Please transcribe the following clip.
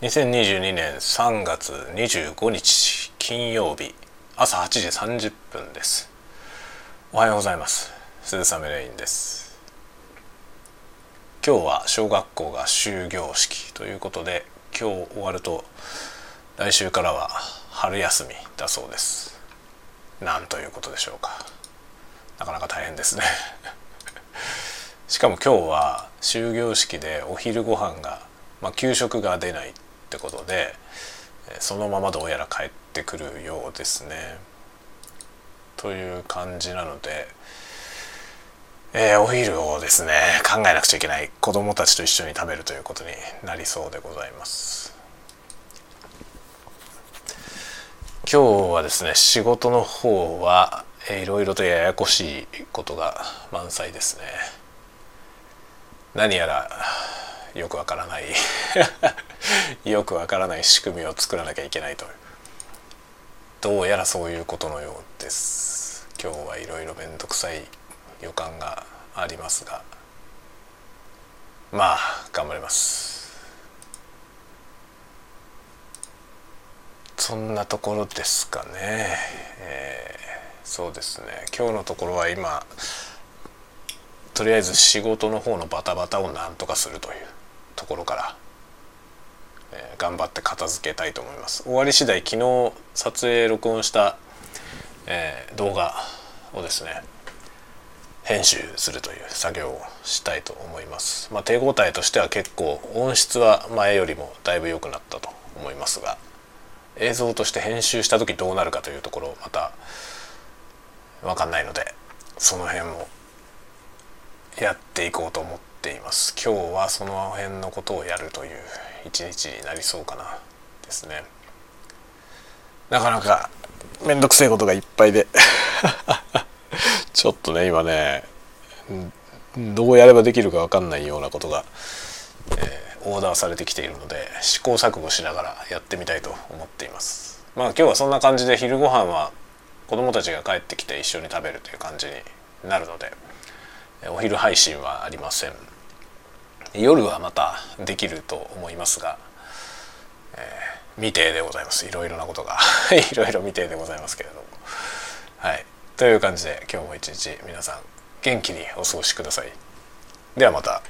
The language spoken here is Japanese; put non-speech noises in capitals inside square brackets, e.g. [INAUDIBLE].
2022年3月25日金曜日朝8時30分です。おはようございます。鈴雨レインです。今日は小学校が終業式ということで今日終わると来週からは春休みだそうです。なんということでしょうか。なかなか大変ですね。[LAUGHS] しかも今日は終業式でお昼ご飯がまあ、給食が出ないってことでそのままどうやら帰ってくるようですね。という感じなので、えー、お昼をですね考えなくちゃいけない子どもたちと一緒に食べるということになりそうでございます。今日はですね仕事の方は、えー、いろいろとややこしいことが満載ですね。何やらよくわからない [LAUGHS] よくわからない仕組みを作らなきゃいけないとどうやらそういうことのようです。今日はいろいろ面倒くさい予感がありますが。まあ頑張ります。そんなところですかね、えー、そうですね。今日のところは今とりあえず仕事の方のバタバタをなんとかするというところから、えー、頑張って片付けたいと思います。終わり次第昨日撮影録音した、えー、動画をですね編集するという作業をしたいと思います、まあ、手応えとしては結構音質は前よりもだいぶ良くなったと思いますが映像として編集した時どうなるかというところまた分かんないのでその辺もやっていこうと思ってっています。今日はその辺のことをやるという一日になりそうかなですね。なかなかめんどくせえことがいっぱいで。[LAUGHS] ちょっとね今ねどうやればできるか分かんないようなことが、えー、オーダーされてきているので試行錯誤しながらやってみたいと思っています。まあ今日はそんな感じで昼ご飯は子供たちが帰ってきて一緒に食べるという感じになるのでお昼配信はありません。夜はまたできると思いますが、えー、未定でございます。いろいろなことが。[LAUGHS] いろいろ未定でございますけれども。はい。という感じで今日も一日皆さん元気にお過ごしください。ではまた。